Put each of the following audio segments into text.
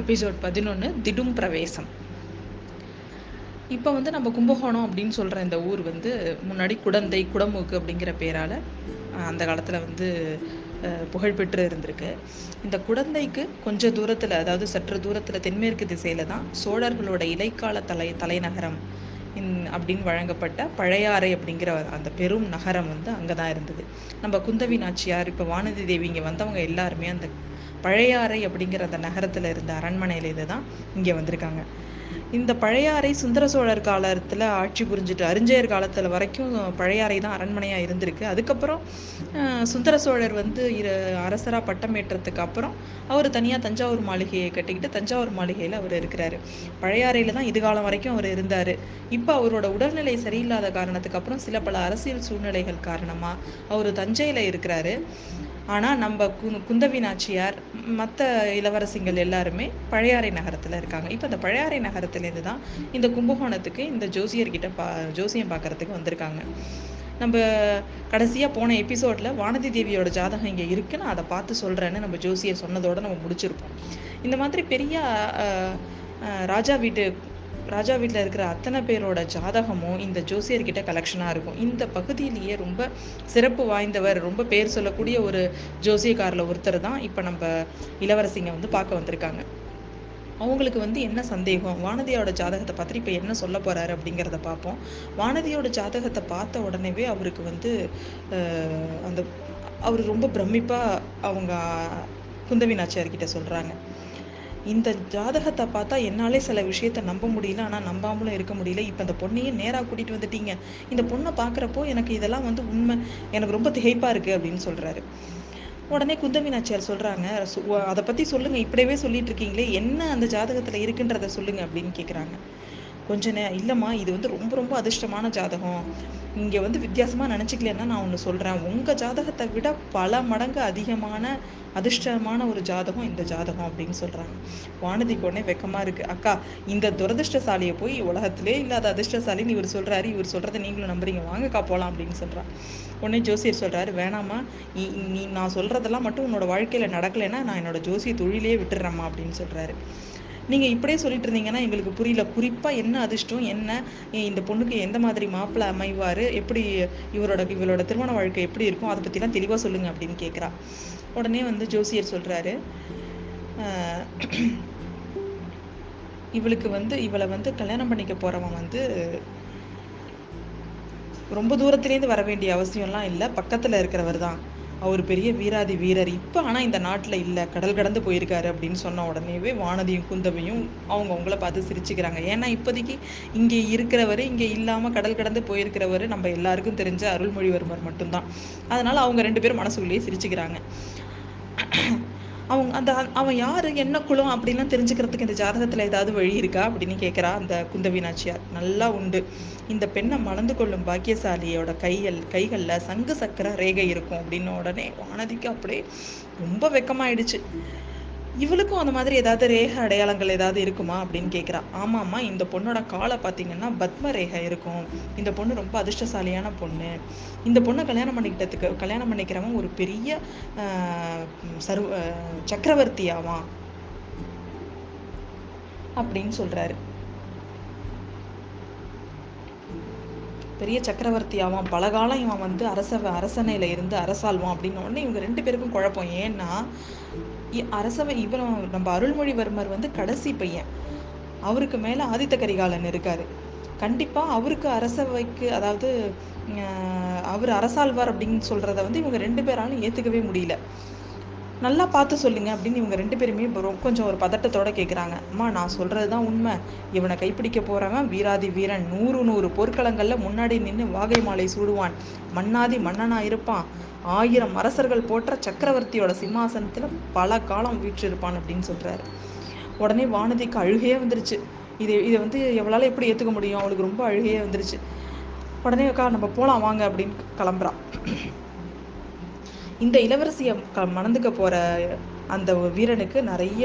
Episode பதினொன்று திடும் பிரவேசம். இப்போ வந்து நம்ம கும்பகோணம் அப்படின்னு சொல்கிற இந்த ஊர் வந்து முன்னாடி குடந்தை குடமூக்கு அப்படிங்கிற பேரால் அந்த காலத்தில் வந்து புகழ்பெற்று இருந்திருக்கு. இந்த குடந்தைக்கு கொஞ்ச தூரத்தில் அதாவது சற்று தூரத்தில் தென்மேற்கு திசையில் தான் சோழர்களோட இடைக்கால தலை தலைநகரம் இன் அப்படின்னு வழங்கப்பட்ட பழையாறை அப்படிங்கிற அந்த பெரும் நகரம் வந்து அங்கே தான் இருந்தது. நம்ம குந்தவி நாச்சியார் இப்போ வானதி தேவி இங்கே வந்தவங்க எல்லாருமே அந்த பழையாறை அப்படிங்கிற அந்த நகரத்தில் இருந்த அரண்மனையில தான் இங்கே வந்திருக்காங்க. இந்த பழையாறை சுந்தர சோழர் காலத்தில் ஆட்சி புரிஞ்சுட்டு அறிஞ்சயர் காலத்தில் வரைக்கும் பழையாறை தான் அரண்மனையாக இருந்திருக்கு. அதுக்கப்புறம் சுந்தர சோழர் வந்து இரு அரசராக பட்டமேற்றத்துக்கு அப்புறம் அவர் தனியாக தஞ்சாவூர் மாளிகையை கட்டிக்கிட்டு தஞ்சாவூர் மாளிகையில் அவர் இருக்கிறாரு. பழையாறையில் தான் இது காலம் வரைக்கும் அவர் இருந்தார். இப்போ அவரோட உடல்நிலை சரியில்லாத காரணத்துக்கு அப்புறம் சில பல அரசியல் சூழ்நிலைகள் காரணமாக அவர் தஞ்சையில் இருக்கிறாரு. ஆனால் நம்ம கு குந்தவி நாச்சியார் மற்ற இளவரசிகள் எல்லாருமே பழையாறை நகரத்தில் இருக்காங்க. இப்போ அந்த பழையாறை நகரத்துலேருந்து தான் இந்த கும்பகோணத்துக்கு இந்த ஜோசியர்கிட்ட பா ஜோசியம் பார்க்கறதுக்கு வந்திருக்காங்க. நம்ம கடைசியாக போன எபிசோடில் வானதி தேவியோட ஜாதகம் இங்கே இருக்குது நான் அதை பார்த்து சொல்கிறேன்னு நம்ம ஜோசியர் சொன்னதோடு நம்ம முடிச்சிருப்போம். இந்த மாதிரி பெரிய ராஜா வீட்டு ராஜா வீட்டில் இருக்கிற அத்தனை பேரோட ஜாதகமும் இந்த ஜோசியர்கிட்ட கலெக்ஷனாக இருக்கும். இந்த பகுதியிலேயே ரொம்ப சிறப்பு வாய்ந்தவர் ரொம்ப பேர் சொல்லக்கூடிய ஒரு ஜோசியக்காரில் ஒருத்தர் தான் இப்போ நம்ம இளவரசிங்க வந்து பார்க்க வந்திருக்காங்க. அவங்களுக்கு வந்து என்ன சந்தேகம்? வானதியோட ஜாதகத்தை பார்த்துட்டு இப்போ என்ன சொல்ல போகிறாரு அப்படிங்கிறத பார்ப்போம். வானதியோட ஜாதகத்தை பார்த்த உடனேவே அவருக்கு வந்து அந்த அவர் ரொம்ப பிரமிப்பாக அவங்க குந்தவி நாச்சியார்கிட்ட சொல்கிறாங்க இந்த ஜாதகத்தை பார்த்தா என்னாலே சில விஷயத்த நம்ப முடியல ஆனால் நம்பாமலும் இருக்க முடியல. இப்போ அந்த பொண்ணையும் நேராக கூட்டிகிட்டு வந்துட்டீங்க. இந்த பொண்ணை பார்க்குறப்போ எனக்கு இதெல்லாம் வந்து உண்மை எனக்கு ரொம்ப திகைப்பாக இருக்குது அப்படின்னு சொல்கிறாரு உடனே குந்தவி நாச்சியார் அதை பற்றி சொல்லுங்கள் இப்படியே சொல்லிட்டு இருக்கீங்களே என்ன அந்த ஜாதகத்தில் இருக்குன்றத சொல்லுங்கள் அப்படின்னு கேட்குறாங்க கொஞ்ச நே இல்லைம்மா இது வந்து ரொம்ப ரொம்ப அதிர்ஷ்டமான ஜாதகம். இங்கே வந்து வித்தியாசமாக நினச்சிக்கலன்னா நான் ஒன்று சொல்கிறேன் உங்கள் ஜாதகத்தை விட பல மடங்கு அதிகமான அதிர்ஷ்டமான ஒரு ஜாதகம் இந்த ஜாதகம் அப்படின்னு சொல்கிறாங்க வானதிக்கு உடனே வெக்கமாக இருக்குது அக்கா இந்த துரதிர்ஷ்டசாலியை போய் உலகத்திலே இல்லாத அதிர்ஷ்டசாலின்னு இவர் சொல்கிறாரு இவர் சொல்கிறத நீங்களும் நம்புறீங்க. வாங்கக்கா போகலாம் அப்படின்னு சொல்கிறான் உடனே ஜோசியர் சொல்கிறாரு வேணாம்மா நீ- நீ நான் சொல்கிறதெல்லாம் மட்டும் உன்னோட வாழ்க்கையில் நடக்கலைன்னா நான் என்னோட ஜோசிய தொழிலே விட்டுறேம்மா அப்படின்னு சொல்கிறாரு நீங்கள் இப்படியே சொல்லிட்டு இருந்தீங்கன்னா எங்களுக்கு புரியல. குறிப்பாக என்ன அதிர்ஷ்டம் என்ன இந்த பொண்ணுக்கு எந்த மாதிரி மாப்பிள்ளை அமைவார் எப்படி இவரோட இவளோட திருமண வாழ்க்கை எப்படி இருக்கும் அதை பற்றிலாம் தெளிவாக சொல்லுங்கள் அப்படின்னு கேட்குறா உடனே வந்து ஜோசியர் சொல்கிறாரு இவளுக்கு வந்து இவளை வந்து கல்யாணம் பண்ணிக்க போகிறவன் வந்து ரொம்ப தூரத்துலேருந்து வர வேண்டிய அவசியம்லாம் இல்லை. பக்கத்தில் இருக்கிறவர் தான் அவர் பெரிய வீராதி வீரர். இப்போ ஆனால் இந்த நாட்டில் இல்லை. கடல் கடந்து போயிருக்காரு அப்படின்னு சொன்ன உடனேவே வானதியும் குந்தவையும் அவங்க அவங்கள பார்த்து சிரிச்சுக்கிறாங்க. ஏன்னா இப்போதைக்கு இங்கே இருக்கிறவர் இங்கே இல்லாமல் கடல் கடந்து போயிருக்கிறவர் நம்ம எல்லாருக்கும் தெரிஞ்ச அருள்மொழிவர்மர் மட்டும்தான். அதனால் அவங்க ரெண்டு பேரும் மனசுக்குள்ளேயே சிரிச்சுக்கிறாங்க. அவங்க அந்த அவன் யார் என்ன குலம் அப்படின்லாம் தெரிஞ்சுக்கிறதுக்கு இந்த ஜாதகத்தில் ஏதாவது வழி இருக்கா அப்படின்னு கேட்குறா அந்த குந்தவி நாச்சியார் நல்லா உண்டு. இந்த பெண்ணை மணந்து கொள்ளும் பாக்கியசாலியோட கைகள் கைகளில் சங்கு சக்கர ரேகை இருக்கும் அப்படின்னு உடனே வானதிக்கு அப்படியே ரொம்ப வெக்கமாயிடுச்சு. இவளுக்கும் அந்த மாதிரி ஏதாவது ரேகை அடையாளங்கள் ஏதாவது இருக்குமா அப்படின்னு கேட்குறா ஆமாம்மா இந்த பொண்ணோட காலை பார்த்தீங்கன்னா பத்ம ரேகை இருக்கும். இந்த பொண்ணு ரொம்ப அதிர்ஷ்டசாலியான பொண்ணு. இந்த பொண்ணை கல்யாணம் பண்ணிக்கிட்டதுக்கு கல்யாணம் பண்ணிக்கிறவன் ஒரு பெரிய சர்வ சக்கரவர்த்தியாவான் சக்கரவர்த்தி ஆவான் அப்படின்னு சொல்கிறாரு பெரிய சக்கரவர்த்தி ஆவான் பலகாலம் இவன் வந்து அரச அரசனையில் இருந்து அரசாள்வான் அப்படின்னு. உடனே இவங்க ரெண்டு பேருக்கும் குழப்பம். ஏன்னா அரசவை இவன் நம்ம அருள்மொழிவர்மர் வந்து கடைசி பையன். அவருக்கு மேலே ஆதித்த கரிகாலன் இருக்காரு. கண்டிப்பாக அவருக்கு அரசவைக்கு அதாவது அவர் அரசாழ்வார் அப்படின்னு சொல்கிறத வந்து இவங்க ரெண்டு பேராலும் ஏற்றுக்கவே முடியல. நல்லா பார்த்து சொல்லுங்க அப்படின்னு இவங்க ரெண்டு பேருமே கொஞ்சம் ஒரு பதட்டத்தோட கேட்குறாங்க அம்மா நான் சொல்றதுதான் உண்மை. இவனை கைப்பிடிக்க போறவன் வீராதி வீரன். நூறு நூறு போர்க்களங்கள்ல முன்னாடி நின்று வாகை மாலை சூடுவான். மன்னாதி மன்னனா இருப்பான். ஆயிரம் அரசர்கள் போற்ற சக்கரவர்த்தியோட சிம்மாசனத்துல பல காலம் வீற்றிருப்பான் அப்படின்னு சொல்றாரு. உடனே வானதிக்கு அழுகையே வந்துருச்சு. இது இதை வந்து எவளால எப்படி ஏற்றுக்க முடியும்? அவளுக்கு ரொம்ப அழுகையே வந்துருச்சு. உடனே அக்கா நம்ம போகலாம் வாங்க அப்படின்னு கிளம்புறான் இந்த இளவரசியை க மணந்துக்க போகிற அந்த வீரனுக்கு நிறைய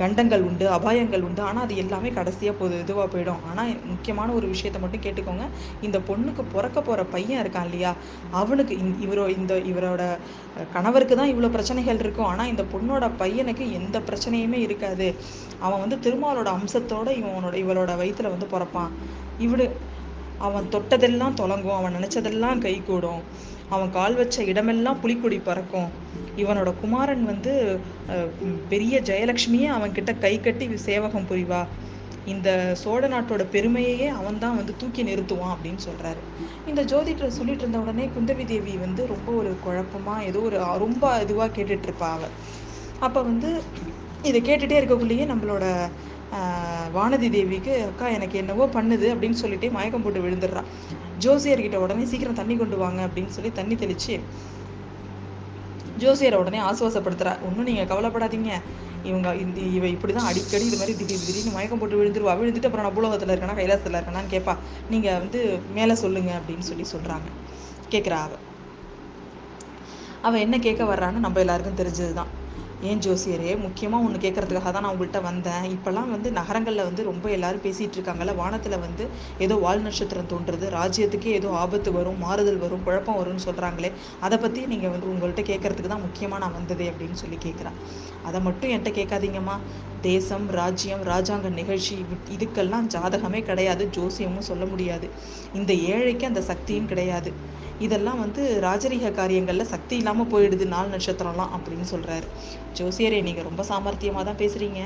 கண்டங்கள் உண்டு அபாயங்கள் உண்டு. ஆனால் அது எல்லாமே கடைசியாக போது இதுவாக போயிடும். ஆனால் முக்கியமான ஒரு விஷயத்த மட்டும் கேட்டுக்கோங்க. இந்த பொண்ணுக்கு பிறக்க போகிற பையன் இருக்கான் இல்லையா? அவனுக்கு இவரோ இந்த இவரோட கணவருக்கு தான் இவ்வளோ பிரச்சனைகள் இருக்கும். ஆனால் இந்த பொண்ணோட பையனுக்கு எந்த பிரச்சனையுமே இருக்காது. அவன் வந்து திருமாவளோட அம்சத்தோட இவனோட இவளோட வயிற்றுல வந்து பிறப்பான். இவடு அவன் தொட்டதெல்லாம் தொடங்கும் அவன் நினச்சதெல்லாம் கை கூடும் அவன் கால் வச்ச இடமெல்லாம் புலிக்குடி பறக்கும். இவனோட குமாரன் வந்து பெரிய ஜெயலட்சுமியே அவன்கிட்ட கை கட்டி சேவகம் புரிவா. இந்த சோழ நாட்டோட பெருமையையே அவன் தான் வந்து தூக்கி நிறுத்துவான் அப்படின்னு சொல்றாரு. இந்த ஜோதிடர் சொல்லிட்டு இருந்த உடனே குந்தவி தேவி வந்து ரொம்ப ஒரு குழப்பமா ஏதோ ஒரு ரொம்ப இதுவாக கேட்டுட்டு இருப்பா அப்போ வந்து இதை கேட்டுட்டே இருக்கக்குள்ளேயே நம்மளோட வானதி தேவிக்கு அக்கா எனக்கு என்னவோ பண்ணுது அப்படின்னு சொல்லிட்டு மயக்கம் போட்டு விழுந்துடுறான் ஜோசியர்கிட்ட உடனே சீக்கிரம் தண்ணி கொண்டு வாங்க அப்படின்னு சொல்லி தண்ணி தெளிச்சு ஜோசியரை உடனே ஆசுவாசப்படுத்துறா. ஒன்றும் நீங்கள் கவலைப்படாதீங்க. இவங்க இந்த இவ இப்படி தான் அடிக்கடி இது மாதிரி திடீர் திடீர்னு மயக்கம் போட்டு விழுந்துருவா. விழுந்துட்டு அப்புறம் நான் பூலோகத்தில் இருக்கேனா கைலாசத்தில் இருக்கேனான்னு கேட்பா நீங்கள் வந்து மேலே சொல்லுங்க அப்படின்னு சொல்லி சொல்கிறாங்க கேட்குறா அவள் அவள் என்ன கேட்க வர்றான்னு நம்ம எல்லாருக்கும் தெரிஞ்சது தான் ஏன் ஜோசியரே? முக்கியமாக ஒன்று கேட்கறதுக்காக தான் நான் உங்கள்கிட்ட வந்தேன். இப்போல்லாம் வந்து நகரங்களில் வந்து ரொம்ப எல்லாரும் பேசிகிட்டு இருக்காங்கல்ல வானத்தில் வந்து ஏதோ வால் நட்சத்திரம் தோன்றுறது ராஜ்யத்துக்கே ஏதோ ஆபத்து வரும் மாறுதல் வரும் குழப்பம் வரும்னு சொல்கிறாங்களே அதை பற்றி நீங்கள் வந்து உங்கள்கிட்ட கேட்கறதுக்கு தான் முக்கியமாக நான் வந்தது அப்படின்னு சொல்லி கேட்குறேன் அதை மட்டும் என்கிட்ட கேட்காதீங்கம்மா. தேசம் ராஜ்யம் ராஜாங்க நிகழ்ச்சி இதுக்கெல்லாம் ஜாதகமே கிடையாது ஜோசியமும் சொல்ல முடியாது. இந்த ஏழைக்கு அந்த சக்தியும் கிடையாது. இதெல்லாம் வந்து ராஜரீக காரியங்களில் சக்தி இல்லாமல் போயிடுது நாள் நட்சத்திரம்லாம் அப்படின்னு சொல்கிறாரு ஜோசியரே நீங்கள் ரொம்ப சாமர்த்தியமாக தான் பேசுகிறீங்க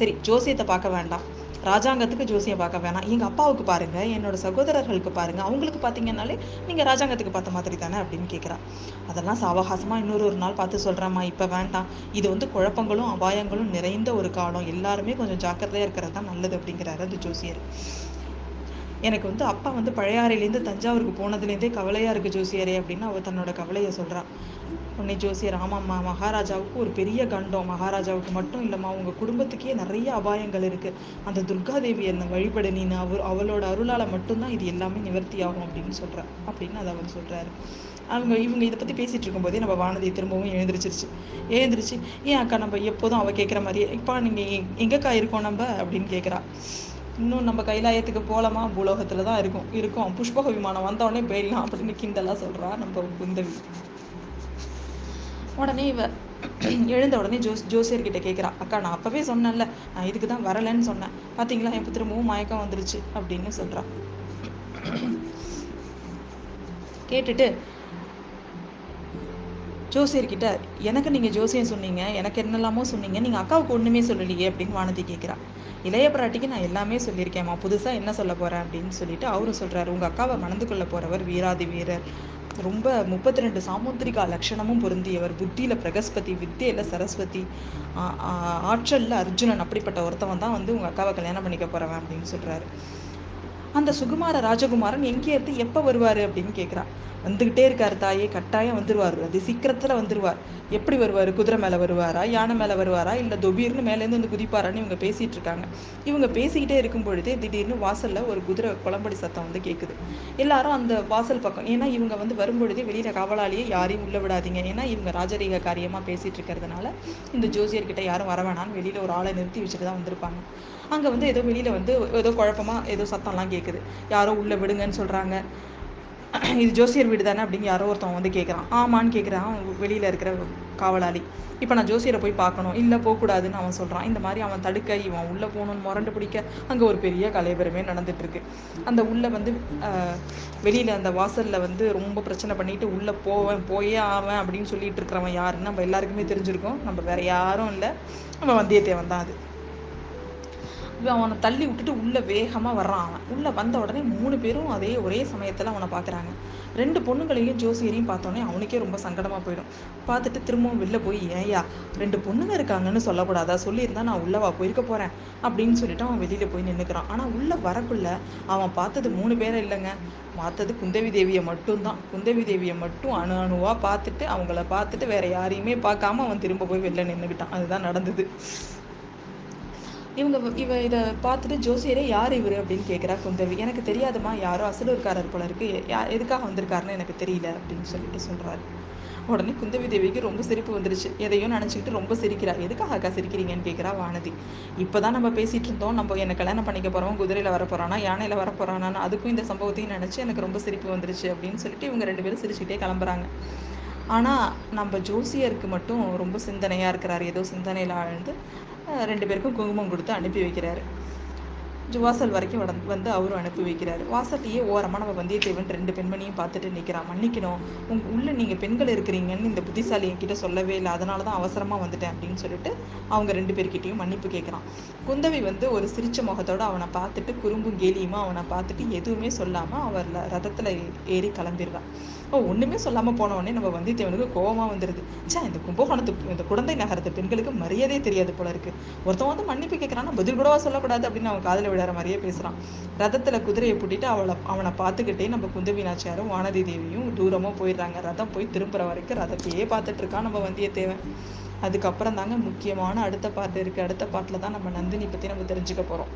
சரி ஜோசியத்தை பார்க்க வேண்டாம். ராஜாங்கத்துக்கு ஜோசியம் பார்க்க வேணாம். எங்கள் அப்பாவுக்கு பாருங்கள் என்னோட சகோதரர்களுக்கு பாருங்கள் அவங்களுக்கு பார்த்தீங்கன்னாலே நீங்கள் ராஜாங்கத்துக்கு பார்த்த மாதிரி தானே அப்படின்னு கேட்குறா அதெல்லாம் சாவகாசமாக இன்னொரு ஒரு நாள் பார்த்து சொல்கிறேம்மா இப்போ வேண்டாம். இது வந்து குழப்பங்களும் அபாயங்களும் நிறைந்த ஒரு காலம். எல்லாருமே கொஞ்சம் ஜாக்கிரதையாக இருக்கிறது தான் நல்லது அப்படிங்கிறாரு அந்த ஜோசியர். எனக்கு வந்து அப்பா வந்து பழையாறையிலேருந்து தஞ்சாவூருக்கு போனதுலேருந்தே கவலையாக இருக்குது ஜோசியரே அப்படின்னு அவள் தன்னோட கவலையை சொல்கிறான் உன்னை ஜோசியர் ஆமாம்மா மகாராஜாவுக்கு ஒரு பெரிய கண்டம். மகாராஜாவுக்கு மட்டும் இல்லைம்மா உங்கள் குடும்பத்துக்கே நிறைய அபாயங்கள் இருக்குது அந்த துர்காதேவி என்னை வழிபட நீனு அவர் அவளோட அருளால் மட்டும்தான் இது எல்லாமே நிவர்த்தி ஆகும் அப்படின்னு சொல்கிறா அப்படின்னு அதை அவர் சொல்கிறாரு அவங்க இவங்க இதை பற்றி பேசிகிட்டு இருக்கும்போதே நம்ம வானதி திரும்பவும் எழுந்திரிச்சிருச்சு. எழுந்திரிச்சு ஏன் அக்கா நம்ம எப்போதும் அவள் கேட்குற மாதிரியே இப்போ நீங்கள் எங்கேக்கா இருக்கோம் நம்ம? அப்படின்னு கேட்குறா இன்னும் நம்ம கைலாயத்துக்கு போகலாமா? பூலோகத்தில் தான் இருக்கும். இருக்கும். புஷ்பக விமானம் வந்தோடனே போயிடலாம் அப்படின்னு கிண்டலாக சொல்கிறா நம்ம குந்தவி. உடனே இவ எழுந்த உடனே ஜோஸ் ஜோசியர்கிட்ட கேட்குறா அக்கா நான் அப்போவே சொன்னேன்ல. நான் இதுக்கு தான் வரலைன்னு சொன்னேன். பார்த்தீங்களா என் திரும்பவும் மயக்கம் வந்துருச்சு. அப்படின்னு சொல்கிறா கேட்டுட்டு ஜோசியர்கிட்ட எனக்கு நீங்கள் ஜோசியம் சொன்னீங்க எனக்கு என்னெல்லாமோ சொன்னீங்க நீங்கள் அக்காவுக்கு ஒன்றுமே சொல்லலையே அப்படின்னு வானதி கேட்குறா இளைய பிராட்டிக்கு நான் எல்லாமே சொல்லியிருக்கேம்மா புதுசாக என்ன சொல்ல போகிறேன் அப்படின்னு சொல்லிட்டு அவரும் சொல்கிறாரு உங்கள் அக்காவை மணந்து கொள்ள போகிறவர் வீராதி வீரர். ரொம்ப முப்பத்தி ரெண்டு சாமுத்திரிகா லட்சணமும் பொருந்தியவர். புத்தியில் பிரகஸ்பதி வித்தியில் சரஸ்வதி ஆற்றலில் அர்ஜுனன் அப்படிப்பட்ட ஒருத்தவன் தான் வந்து உங்கள் அக்காவை கல்யாணம் பண்ணிக்க போகிறவன் அப்படின்னு சொல்கிறாரு அந்த சுகுமார ராஜகுமாரன் எங்கே இருந்து எப்போ வருவார் அப்படின்னு கேட்குறான் வந்துக்கிட்டே இருக்கார் தாயே கட்டாயம் வந்துருவார். அது சீக்கிரத்தில் வந்துருவார். எப்படி வருவார்? குதிரை மேலே வருவாரா? யானை மேலே வருவாரா? இல்லை தொபீர்னு மேலேருந்து வந்து குதிப்பாரான்னு இவங்க பேசிகிட்டு இருக்காங்க. இவங்க பேசிக்கிட்டே இருக்கும் பொழுதே திடீர்னு வாசலில் ஒரு குதிரை குளம்படி சத்தம் வந்து கேட்குது எல்லாரும் அந்த வாசல் பக்கம் ஏன்னா இவங்க வந்து வரும்பொழுதே வெளியில் காவலாளியே யாரையும் உள்ள விடாதீங்க. ஏன்னா இவங்க ராஜரீக காரியமாக பேசிகிட்டு இருக்கிறதுனால இந்த ஜோசியர்கிட்ட யாரும் வர வேணாம்னு வெளியில் ஒரு ஆளை நிறுத்தி வச்சுட்டு தான் வந்திருப்பாங்க. அங்கே வந்து ஏதோ வெளியில் வந்து ஏதோ குழப்பமாக ஏதோ சத்தம்லாம் கேட்குது யாரோ உள்ளே விடுங்கன்னு சொல்கிறாங்க இது ஜோசியர் வீடு தானே அப்படின்னு யாரோ ஒருத்தவன் வந்து கேட்குறான் ஆமான்னு கேட்குறான் வெளியில் இருக்கிற காவலாளி. இப்போ நான் ஜோசியரை போய் பார்க்கணும். இல்லை போகக்கூடாதுன்னு அவன் சொல்கிறான் இந்த மாதிரி அவன் தடுக்க இவன் உள்ளே போகணுன்னு முரண்டு பிடிக்க அங்கே ஒரு பெரிய கலைபரமே நடந்துட்டுருக்கு அந்த உள்ளே வந்து வெளியில் அந்த வாசலில் வந்து ரொம்ப பிரச்சனை பண்ணிட்டு உள்ளே போவேன் போயே ஆவேன் அப்படின்னு சொல்லிட்டு இருக்கிறவன் யாருன்னு நம்ம எல்லாருக்குமே தெரிஞ்சிருக்கோம். நம்ம வேறு யாரும் இல்லை. நம்ம வந்தியத்தேவன் தான் அது. அவனை தள்ளி விட்டுட்டு உள்ளே வேகமாக வர்றான் அவன். உள்ளே வந்த உடனே மூணு பேரும் அதே ஒரே சமயத்தில் அவனை பார்க்குறாங்க ரெண்டு பொண்ணுங்களையும் ஜோசியரையும் பார்த்தோன்னே அவனுக்கே ரொம்ப சங்கடமாக போயிடும். பார்த்துட்டு திரும்பவும் வெளில போய் ஏயா ரெண்டு பொண்ணுங்க இருக்காங்கன்னு சொல்லக்கூடாதா? சொல்லியிருந்தா நான் உள்ளவா? போயிருக்க போகிறேன் அப்படின்னு சொல்லிட்டு அவன் வெளியில் போய் நின்றுக்கிறான் ஆனால் உள்ளே வரக்குள்ள அவன் பார்த்தது மூணு பேரை இல்லைங்க. பார்த்தது குந்தவி தேவியை மட்டும்தான். குந்தவி தேவியை மட்டும் அணு அணுவாக பார்த்துட்டு அவங்கள பார்த்துட்டு வேற யாரையுமே பார்க்காம அவன் திரும்ப போய் வெளில நின்றுக்கிட்டான் அதுதான் நடந்தது. இவங்க இவ இதை பார்த்துட்டு ஜோசியரே யார் இவர் அப்படின்னு கேட்குறா குந்தவி. எனக்கு தெரியாதுமா யாரோ அசலூர்காரர் போல இருக்கு. யா எதுக்காக வந்திருக்காருன்னு எனக்கு தெரியல அப்படின்னு சொல்லிட்டு சொல்கிறாரு உடனே குந்தவி தேவிக்கு ரொம்ப சிரிப்பு வந்துருச்சு. எதையோ நினச்சிக்கிட்டு ரொம்ப சிரிக்கிறா. எதுக்காக அக்கா சிரிக்கிறீங்கன்னு? கேட்குறா வானதி. இப்போ தான் நம்ம பேசிகிட்டு இருந்தோம். நம்ம என்ன கல்யாணம் பண்ணிக்க போகிறோம் குதிரையில் வர போகிறானா யானையில் வர போகிறானான்னு அதுக்கும் இந்த சம்பவத்தையும் நினச்சி எனக்கு ரொம்ப சிரிப்பு வந்துருச்சு அப்படின்னு சொல்லிட்டு இவங்க ரெண்டு பேரும் சிரிச்சுக்கிட்டே கிளம்புறாங்க. ஆனால் நம்ம ஜோசியருக்கு மட்டும் ரொம்ப சிந்தனையாக இருக்கிறார். ஏதோ சிந்தனையில் ஆழ்ந்து ரெண்டு பேருக்கும் குங்குமம் கொடுத்து அனுப்பி வைக்கிறாரு. வாசல் வரைக்கும் வட- வந்து அவரும் அனுப்பி வைக்கிறார். வாசல்லையே ஓரமாக நம்ம வந்தியத்தேவன் ரெண்டு பெண்மணியும் பார்த்துட்டு நிற்கிறான் மன்னிக்கணும். உங்க உள்ளே நீங்கள் பெண்கள் இருக்கிறீங்கன்னு இந்த புத்திசாலி என்கிட்ட சொல்லவே இல்லை. அதனால தான் அவசரமாக வந்துட்டேன் அப்படின்னு சொல்லிட்டு அவங்க ரெண்டு பேர்கிட்டையும் மன்னிப்பு கேட்குறான். குந்தவி வந்து ஒரு சிரிச்ச முகத்தோடு அவனை பார்த்துட்டு குறும்பும் கேலியுமா அவனை பார்த்துட்டு எதுவுமே சொல்லாமல் அவர் ரதத்தில் ஏறி கிளம்பிடுறான் ஓ ஒன்றுமே சொல்லாமல் போன உடனே நம்ம வந்தியத்தேவனுக்கு கோபமாக வந்துடுது சே இந்த கும்பகோணத்து இந்த குழந்தை நகரத்து பெண்களுக்கு மரியாதையே தெரியாது போல இருக்குது ஒருத்தன் வந்து மன்னிப்பு கேட்குறான்னா பதில் கூடவா சொல்லக்கூடாது அப்படின்னு அவன் காதில் விடாத மாதிரியே பேசுறான். ரதத்துல குதிரையை பூட்டிட்டு அவளை அவனை பார்த்துக்கிட்டே நம்ம குந்தவி நாச்சியாரும் வானதி தேவியும் தூரமா போயிடுறாங்க. ரதம் போய் திரும்புற வரைக்கும் ரதத்தையே பார்த்துட்டு இருக்கான் நம்ம வந்தியத்தேவன். அதுக்கப்புறம் தாங்க முக்கியமான அடுத்த பாட்டு இருக்கு. அடுத்த பாட்டில் தான் நம்ம நந்தினி பத்தி நம்ம தெரிஞ்சுக்க போறோம்.